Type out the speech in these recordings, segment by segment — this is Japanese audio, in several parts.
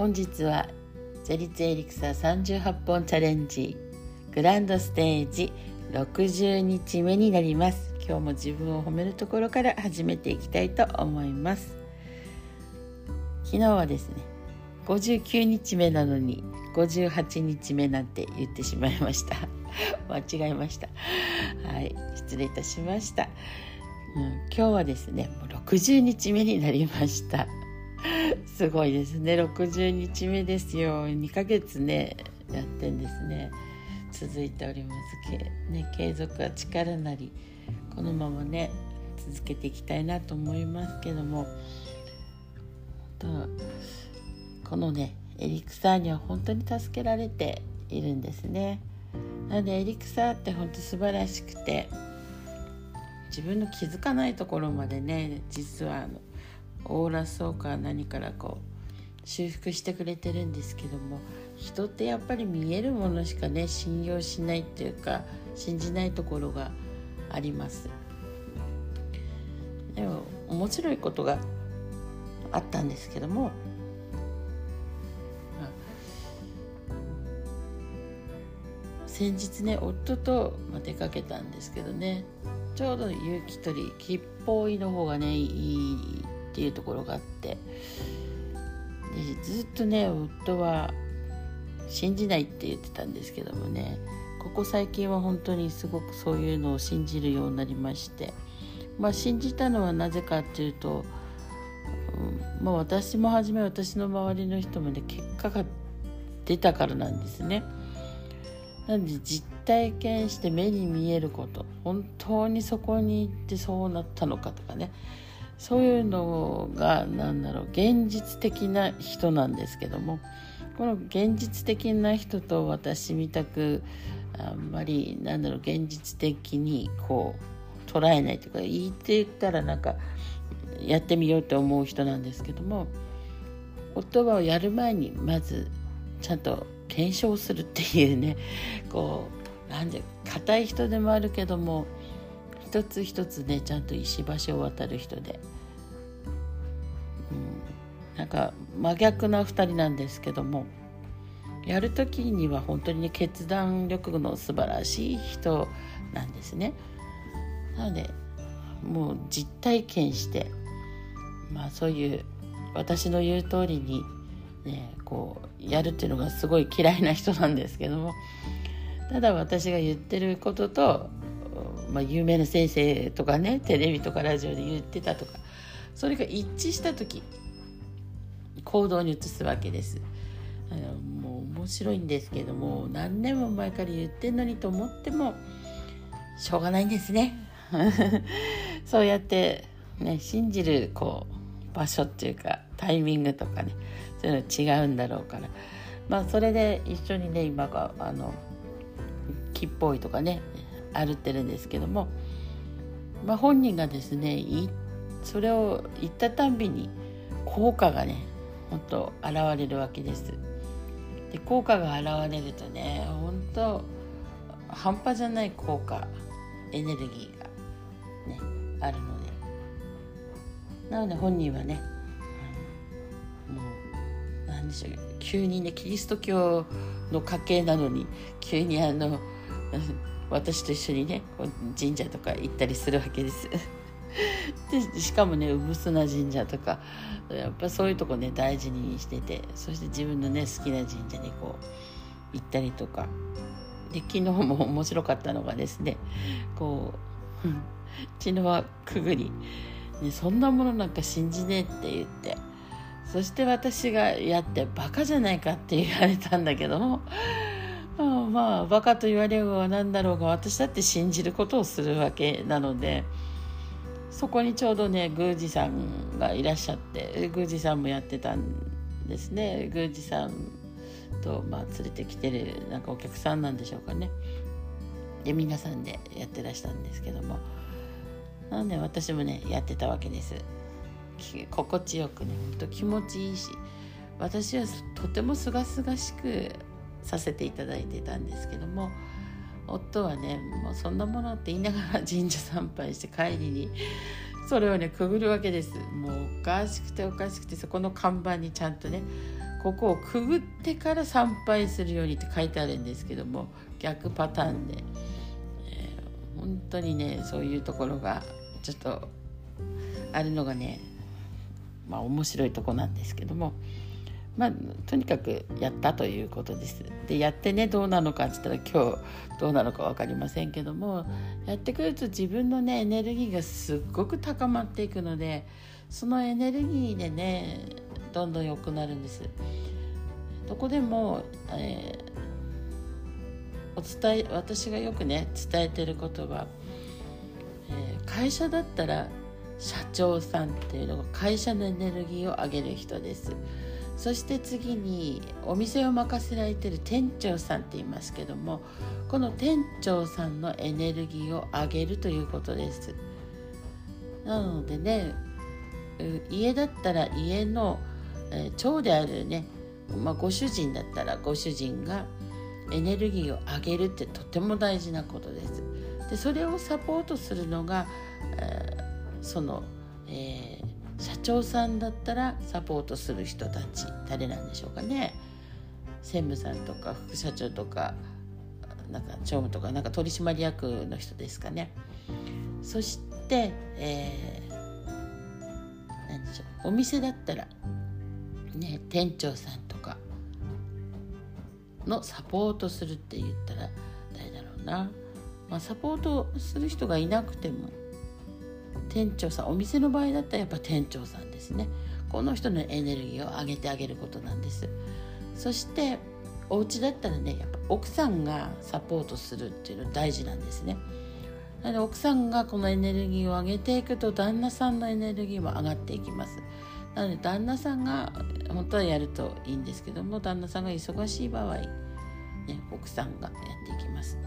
本日はゼリツエリクサ38本チャレンジ。グランドステージ60日目になります。今日も自分を褒めるところから始めていきたいと思います。昨日はですね59日目なのに58日目なんて言ってしまいました。間違えました。はい失礼いたしました、うん、今日はですねもう60日目になりました。すごいですね。60日目ですよ。2ヶ月ねやってんですね。続いております。け、ね、継続は力なりこのままね続けていきたいなと思いますけども。このねエリクサーには本当に助けられているんですね。なのでエリクサーって本当素晴らしくて自分の気づかないところまでね実はあのオーラスオーカー何からこう修復してくれてるんですけども人ってやっぱり見えるものしかね信用しないっていうか信じないところがあります。でも面白いことがあったんですけども先日ね夫と出かけたんですけどねちょうど雪取り吉報医の方がねいいっていうところがあって。でずっとね夫は信じないって言ってたんですけどもね。ここ最近は本当にすごくそういうのを信じるようになりまして。まあ信じたのはなぜかっていうと、うん、まあ、私もはじめ私の周りの人もね結果が出たからなんですね。なんで実体験して目に見えること。本当にそこに行ってそうなったのかとかね。そういうのが何だろう現実的な人なんですけどもこの現実的な人と私みたくあんまりなんだろう現実的にこう捉えないというか言って言ったらなんかやってみようと思う人なんですけども言葉をやる前にまずちゃんと検証するっていうね こうなんで硬い人でもあるけども一つ一つねちゃんと石橋を渡る人で、なんか真逆な2人なんですけどもやる時には本当にね決断力の素晴らしい人なんですね。なのでもう実体験してまあそういう私の言う通りにねこうやるっていうのがすごい嫌いな人なんですけどもただ私が言ってることとまあ、有名な先生とかねテレビとかラジオで言ってたとかそれが一致した時行動に移すわけです。あのもう面白いんですけども何年も前から言ってんのにと思ってもしょうがないんですね。そうやってね信じるこう場所っていうかタイミングとかねそういうの違うんだろうからまあそれで一緒にね今があの木っぽいとかね歩ってるんですけども、まあ、本人がですねそれを言ったたんびに効果がね本当現れるわけです。で効果が現れるとね本当半端じゃない効果エネルギーがねあるのでなので本人はねもう何でしょう急にねキリスト教の家系なのに急にあの 私と一緒にね神社とか行ったりするわけですでしかもね産砂神社とかやっぱそういうとこね大事にしててそして自分のね好きな神社にこう行ったりとか。で昨日も面白かったのがですねこう血の輪くぐり、ね、そんなものなんか信じねえって言って。そして私がやってバカじゃないかって言われたんだけどもまあバカと言われるは何だろうが私だって信じることをするわけなのでそこにちょうどね宮司さんがいらっしゃって宮司さんもやってたんですね。宮司さんと、まあ、連れてきてるなんかお客さんなんでしょうかね。で皆さんでやってらしたんですけども。なんで私もねやってたわけです。心地よくねほんと気持ちいいし私はとてもすがすがしくさせていただいてたんですけども。夫はねもうそんなものって言いながら神社参拝して帰りにそれをねくぐるわけですもうおかしくておかしくてそこの看板にちゃんとねここをくぐってから参拝するようにって書いてあるんですけども逆パターンで、えー、本当にねそういうところがちょっとあるのがねまあ面白いとこなんですけども。まあ、とにかくやったということです。でやってねどうなのかって言ったら今日どうなのか分かりませんけどもやってくると自分のねエネルギーがすっごく高まっていくのでそのエネルギーでねどんどん良くなるんです。どこでも、えー、お伝え私がよくね伝えてることは、えー、会社だったら社長さんっていうのが会社のエネルギーを上げる人です。そして次にお店を任せられてる店長さんって言いますけどもこの店長さんのエネルギーを上げるということです。なのでね家だったら家の、えー、長であるね、まあ、ご主人だったらご主人がエネルギーを上げるってとても大事なことです。でそれをサポートするのが、えー、その、えー社長さんだったらサポートする人たち誰なんでしょうかね。専務さんとか副社長とかなんか常務とかなんか取締役の人ですかね。そして、えー、何でしょうお店だったらね店長さんとかのサポートするって言ったら誰だろうな、まあ、サポートする人がいなくても店長さんお店の場合だったらやっぱ店長さんですね。この人のエネルギーを上げてあげることなんです。そしてお家だったらねやっぱ奥さんがサポートするっていうの大事なんですね。なので奥さんがこのエネルギーを上げていくと旦那さんのエネルギーも上がっていきます。なので旦那さんが本当はやるといいんですけども旦那さんが忙しい場合、ね、奥さんがやっていきます。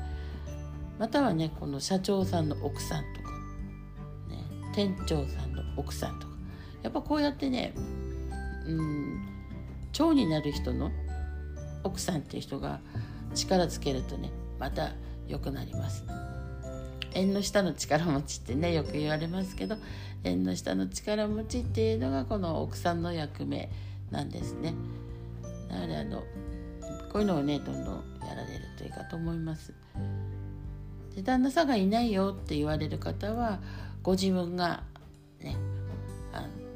またはねこの社長さんの奥さんとか店長さんの奥さんとか。やっぱこうやってねうん長になる人の奥さんっていう人が力つけるとねまた良くなります。縁の下の力持ちってねよく言われますけど縁の下の力持ちっていうのがこの奥さんの役目なんですね。なのであのこういうのをねどんどんやられるといいかと思います。で旦那さんがいないよって言われる方はご自分がね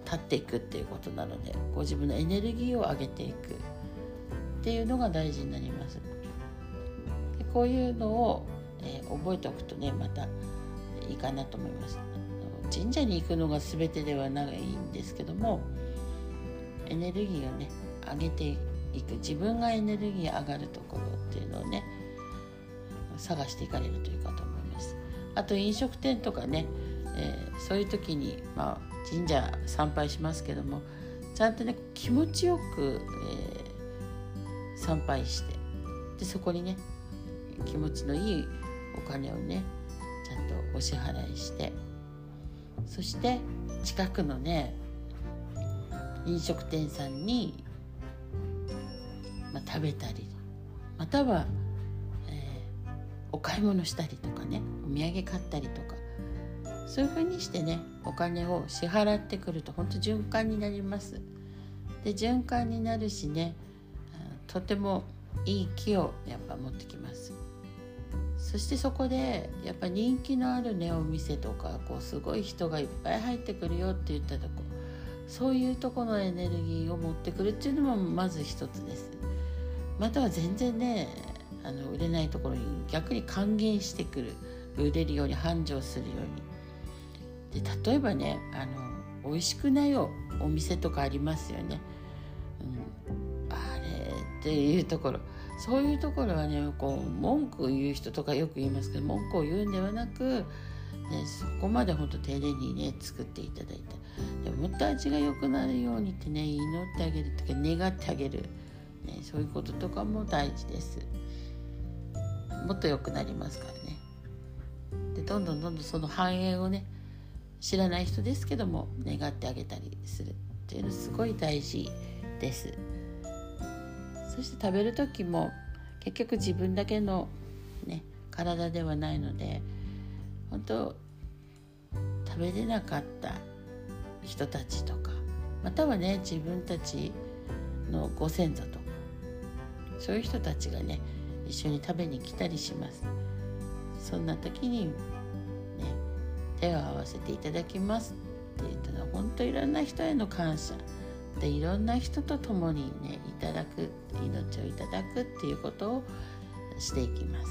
立っていくっていうことなのでご自分のエネルギーを上げていくっていうのが大事になります。でこういうのを、えー、覚えておくとねまたいいかなと思います。神社に行くのが全てではないんですけどもエネルギーをね上げていく自分がエネルギー上がるところっていうのをね探していかれるというかと思います。あと飲食店とかねえー、そういう時に、まあ、神社参拝しますけどもちゃんとね気持ちよく、えー、参拝してでそこにね気持ちのいいお金をねちゃんとお支払いしてそして近くのね飲食店さんに、まあ、食べたりまたは、えー、お買い物したりとかねお土産買ったりとかそういうふうにしてねお金を支払ってくると本当循環になります。で循環になるしねとてもいい木をやっぱ持ってきます。そしてそこでやっぱ人気のあるねお店とかこうすごい人がいっぱい入ってくるよって言ったとこそういうとこのエネルギーを持ってくるっていうのもまず一つです。または全然ねあの売れないところに逆に還元してくる。売れるように繁盛するように。で例えばねあの美味しくないお店とかありますよね、うん、あれっていうところ。そういうところはねこう文句を言う人とかよく言いますけど文句を言うんではなく、ね、そこまで本当丁寧にね作っていただいて。でもっと味が良くなるようにってね祈ってあげるとか願ってあげる、ね、そういうこととかも大事です。もっと良くなりますからね。でどんどんどんどんその繁栄をね知らない人ですけども願ってあげたりするっていうのすごい大事です。そして食べる時も結局自分だけのね体ではないので本当食べれなかった人たちとかまたはね自分たちのご先祖とかそういう人たちがね一緒に食べに来たりします。そんな時に手を合わせていただきますって言ったのは本当いろんな人への感謝でいろんな人と共にねいただく命をいただくっていうことをしていきます。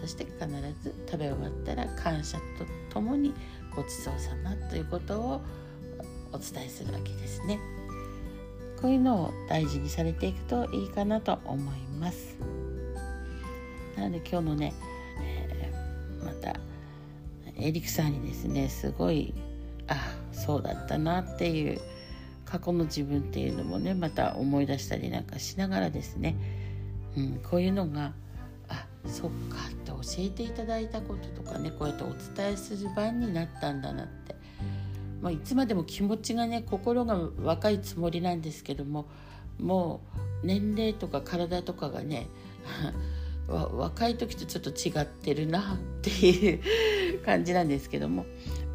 そして必ず食べ終わったら感謝とともにごちそうさまということをお伝えするわけですね。こういうのを大事にされていくといいかなと思います。なので今日のね、エリクさんにですねすごいあそうだったなっていう過去の自分っていうのもねまた思い出したりなんかしながらですね、うん、こういうのがあそっかって教えていただいたこととかねこうやってお伝えする場になったんだなって、まあ、いつまでも気持ちがね心が若いつもりなんですけどももう年齢とか体とかがね若い時とちょっと違ってるなっていう感じなんですけども、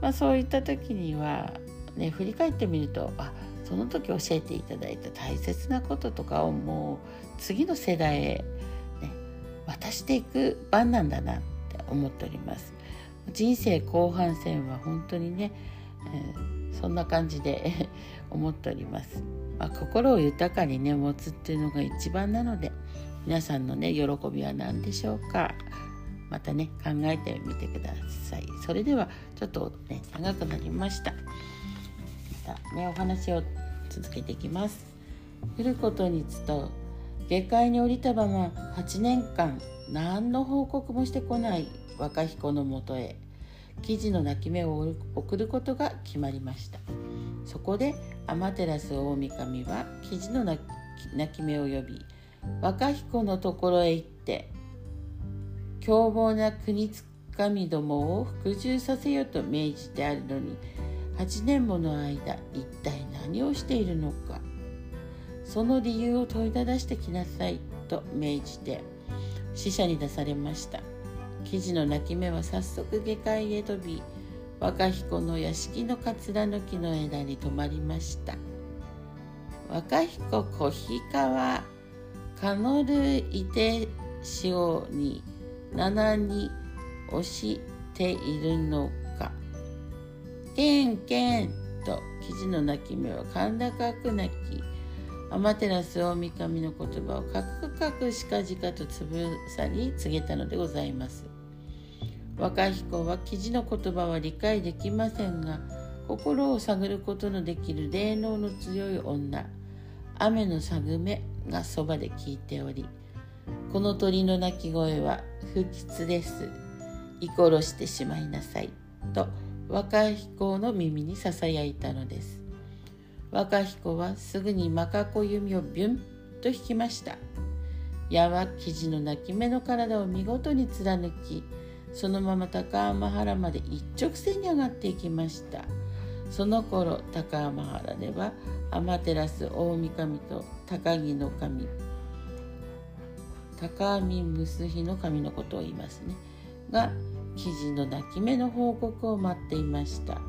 まあ、そういった時にはね振り返ってみるとあその時教えていただいた大切なこととかをもう次の世代へ、ね、渡していく番なんだなって思っております。人生後半戦は本当にね、えー、そんな感じで 思っております、まあ、心を豊かにね持つっていうのが一番なので皆さんのね喜びは何でしょうか？またね考えてみてください。それではちょっとね長くなりました。また、ね、お話を続けていきます。来ることにつと下界に降りたまま8年間何の報告もしてこない若彦のもとへ記事の泣き目を送ることが決まりました。そこで天照大神は記事の泣き目を呼び若彦のところへ行って凶暴な国つかみどもを服従させよと命じてあるのに8年もの間一体何をしているのか。その理由を問いただしてきなさいと命じて死者に出されました。記事の泣き目は早速下界へ飛び若彦の屋敷のかつらの木の枝に止まりました。若彦小日川カノルイテ塩に七に押しているのか。けんけんと記事の泣き目は甲高く泣き天照大神の言葉をかくかくしかじかとつぶさに告げたのでございます。若彦は記事の言葉は理解できませんが心を探ることのできる霊能の強い女。雨のさぐめ。がそばで聞いておりこの鳥の鳴き声は不吉です。居殺してしまいなさい。と若彦の耳にささやいたのです。若彦はすぐにマカコ弓をビュンと引きました。矢は生地の泣き目の体を見事に貫きそのまま高天原まで一直線に上がっていきました。その頃高天原では天照大神と高木の神。高網結日の神のことを言いますね。が記事の泣き目の報告を待っていました。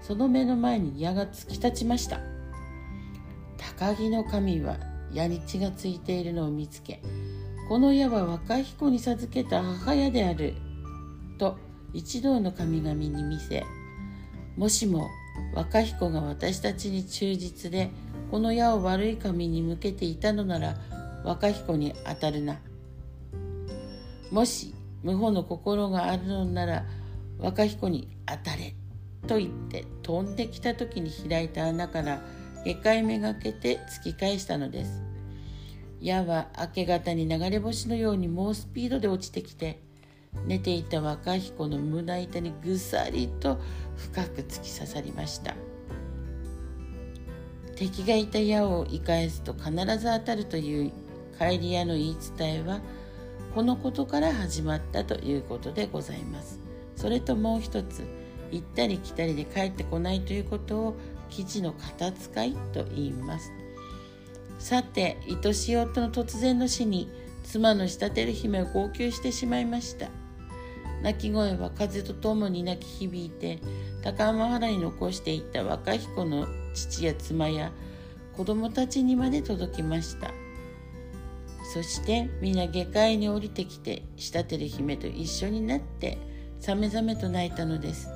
その目の前に矢が突き立ちました。高木の神は矢に血がついているのを見つけこの矢は若彦に授けた母親であると一同の神々に見せもしも若彦が私たちに忠実でこの矢を悪い神に向けていたのなら若彦に当たるな。もし無法の心があるのなら若彦に当たれと言って飛んできた時に開いた穴から下界めがけて突き返したのです。矢は明け方に流れ星のように猛スピードで落ちてきて寝ていた若彦の胸板にぐさりと深く突き刺さりました。敵がいた矢を言い返すと必ず当たるという帰り屋の言い伝えはこのことから始まったということでございます。それともう一つ行ったり来たりで帰ってこないということを記事の片使いと言います。さて愛しい夫の突然の死に妻の仕立てる姫を号泣してしまいました。泣き声は風とともに泣き響いて高浜原に残していった若彦の父や妻や子供たちにまで届きました。そして皆下界に降りてきて仕立てる姫と一緒になってさめざめと泣いたのです。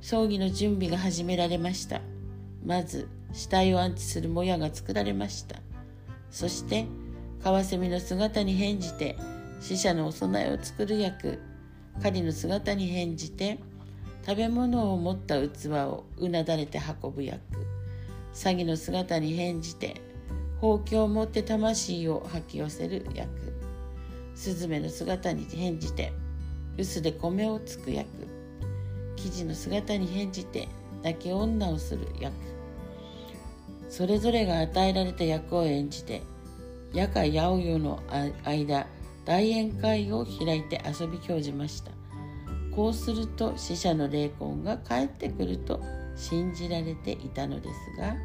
葬儀の準備が始められました。まず死体を安置するもやが作られました。そしてカワセミの姿に変じて死者のお供えを作る役狩りの姿に変じて食べ物を持った器をうなだれて運ぶ役。詐欺の姿に変じてほうきを持って魂を吐き寄せる役。スズメの姿に変じて臼で米をつく役。生地の姿に変じて泣き女をする役。それぞれが与えられた役を演じて夜か八百夜の間大宴会を開いて遊び興じました。こうすると死者の霊魂が帰ってくると信じられていたのですが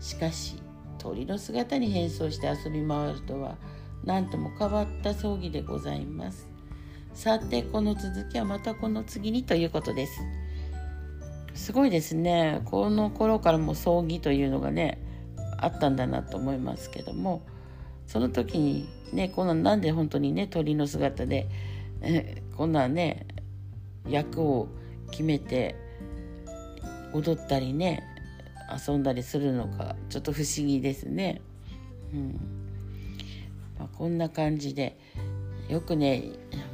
しかし鳥の姿に変装して遊び回るとは何とも変わった葬儀でございます。さてこの続きはまたこの次にということです。すごいですね。この頃からも葬儀というのがねあったんだなと思いますけども。その時にねこんななんで本当にね鳥の姿で、えこんなね役を決めて踊ったりね遊んだりするのかちょっと不思議ですね。うんまあ、こんな感じでよくね、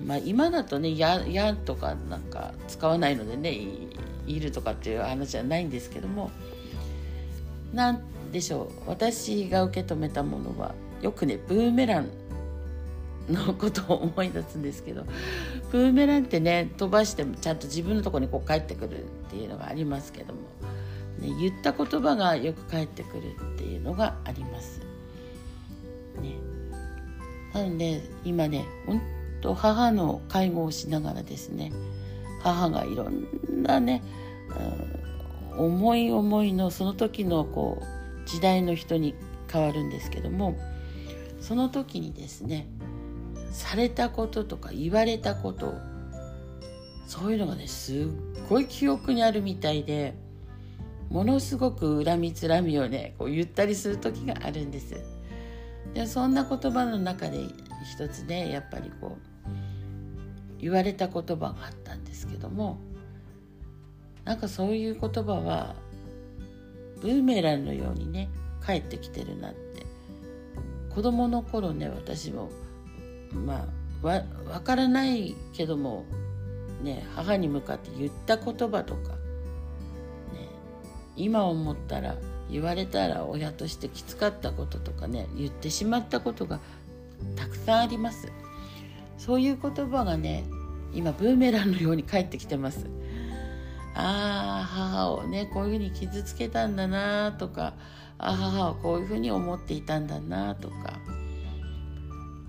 まあ、今だとね「や」やとかなんか使わないのでね「いる」とかっていう話じゃないんですけども何でしょう私が受け止めたものはよくねブーメランのことを思い出すんですけどブーメランってね飛ばしてもちゃんと自分のとこにこう帰ってくるっていうのがありますけども、ね、言った言葉がよく返ってくるっていうのがあります。ね、なので今ね本当母の介護をしながらですね母がいろんなね、うん、思い思いのその時のこう時代の人に変わるんですけどもその時にですねされたこととか言われたことそういうのがねすっごい記憶にあるみたいでものすごく恨みつらみをねこう言ったりする時があるんです。でそんな言葉の中で一つねやっぱりこう言われた言葉があったんですけどもなんかそういう言葉はブーメランのようにね帰ってきてるなって子供の頃ね私もまあわ分からないけどもね母に向かって言った言葉とか、ね、今思ったら言われたら親としてきつかったこととかね言ってしまったことがたくさんあります。そういう言葉がね今ブーメランのように返ってきてます。ああ母をねこういうふうに傷つけたんだなとかあ母はこういうふうに思っていたんだなとか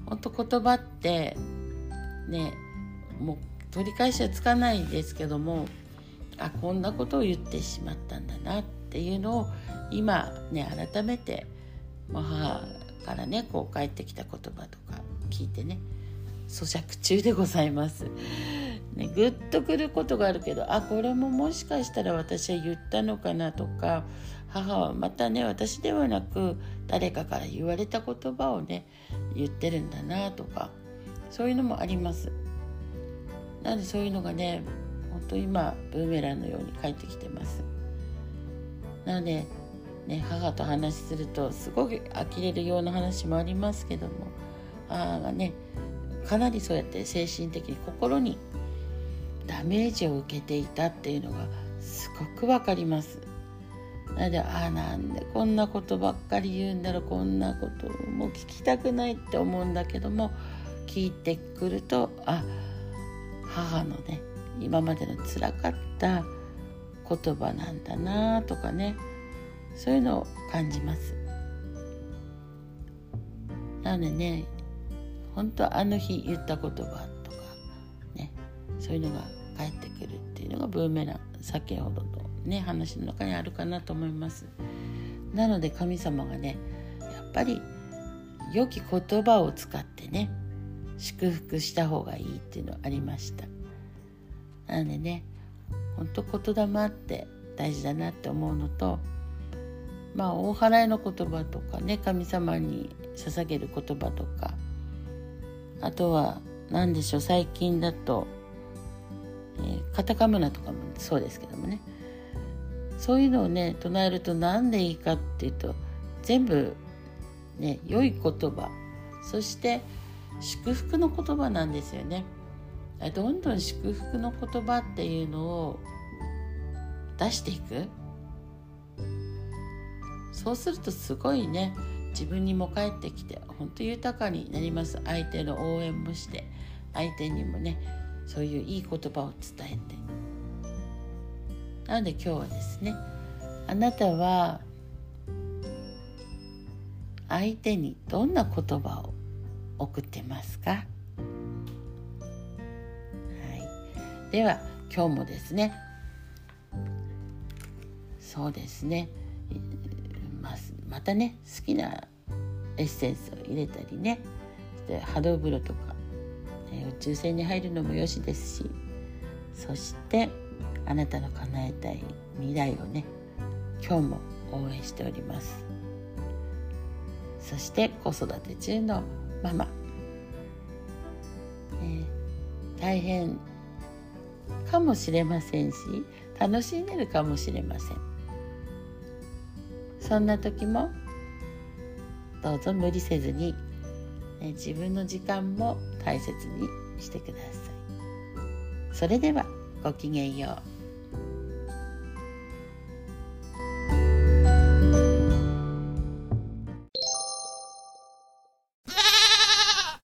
本当言葉ってねもう取り返しはつかないんですけどもあこんなことを言ってしまったんだなっていうのを今ね改めて母からねこう返ってきた言葉とか聞いてね咀嚼中でございます。ね、ぐっとくることがあるけどあこれももしかしたら私は言ったのかなとか母はまたね私ではなく誰かから言われた言葉をね言ってるんだなとかそういうのもあります。なんでそういうのがね本当今ブーメランのように帰ってきてます。なのでね母と話するとすごく呆れるような話もありますけども母がねかなりそうやって精神的に心にダメージを受けていたっていうのがすごくわかります。なのでああなんでこんなことばっかり言うんだろうこんなことも聞きたくないって思うんだけども聞いてくるとあ母のね今までのつらかった言葉なんだなとかねそういうのを感じます。なのでね本当あの日言った言葉とかねそういうのが返ってくるっていうのがブーメラン先ほどとね話の中にあるかなと思います。なので神様がねやっぱり良き言葉を使ってね祝福した方がいいっていうのありました。なのでねほんと言霊って大事だなって思うのとまあ大払いの言葉とかね神様に捧げる言葉とかあとは何でしょう最近だと、えー、カタカムナとかもそうですけどもね。そういうのをね唱えると何でいいかっていうと全部ね良い言葉。そして祝福の言葉なんですよね。どんどん祝福の言葉っていうのを出していく。そうするとすごいね自分にも帰ってきて本当豊かになります。相手の応援もして相手にもねそういういい言葉を伝えて。なので今日はですねあなたは相手にどんな言葉を送ってますか、はい、では今日もですねそうですねままたね好きなエッセンスを入れたりねして波動風呂とか、宇宙船に入るのもよしですしそしてあなたの叶えたい未来をね今日も応援しております。そして子育て中のママ、えー、大変かもしれませんし楽しんでるかもしれません。そんな時もどうぞ無理せずに、え、自分の時間も大切にしてください。それではごきげんよう。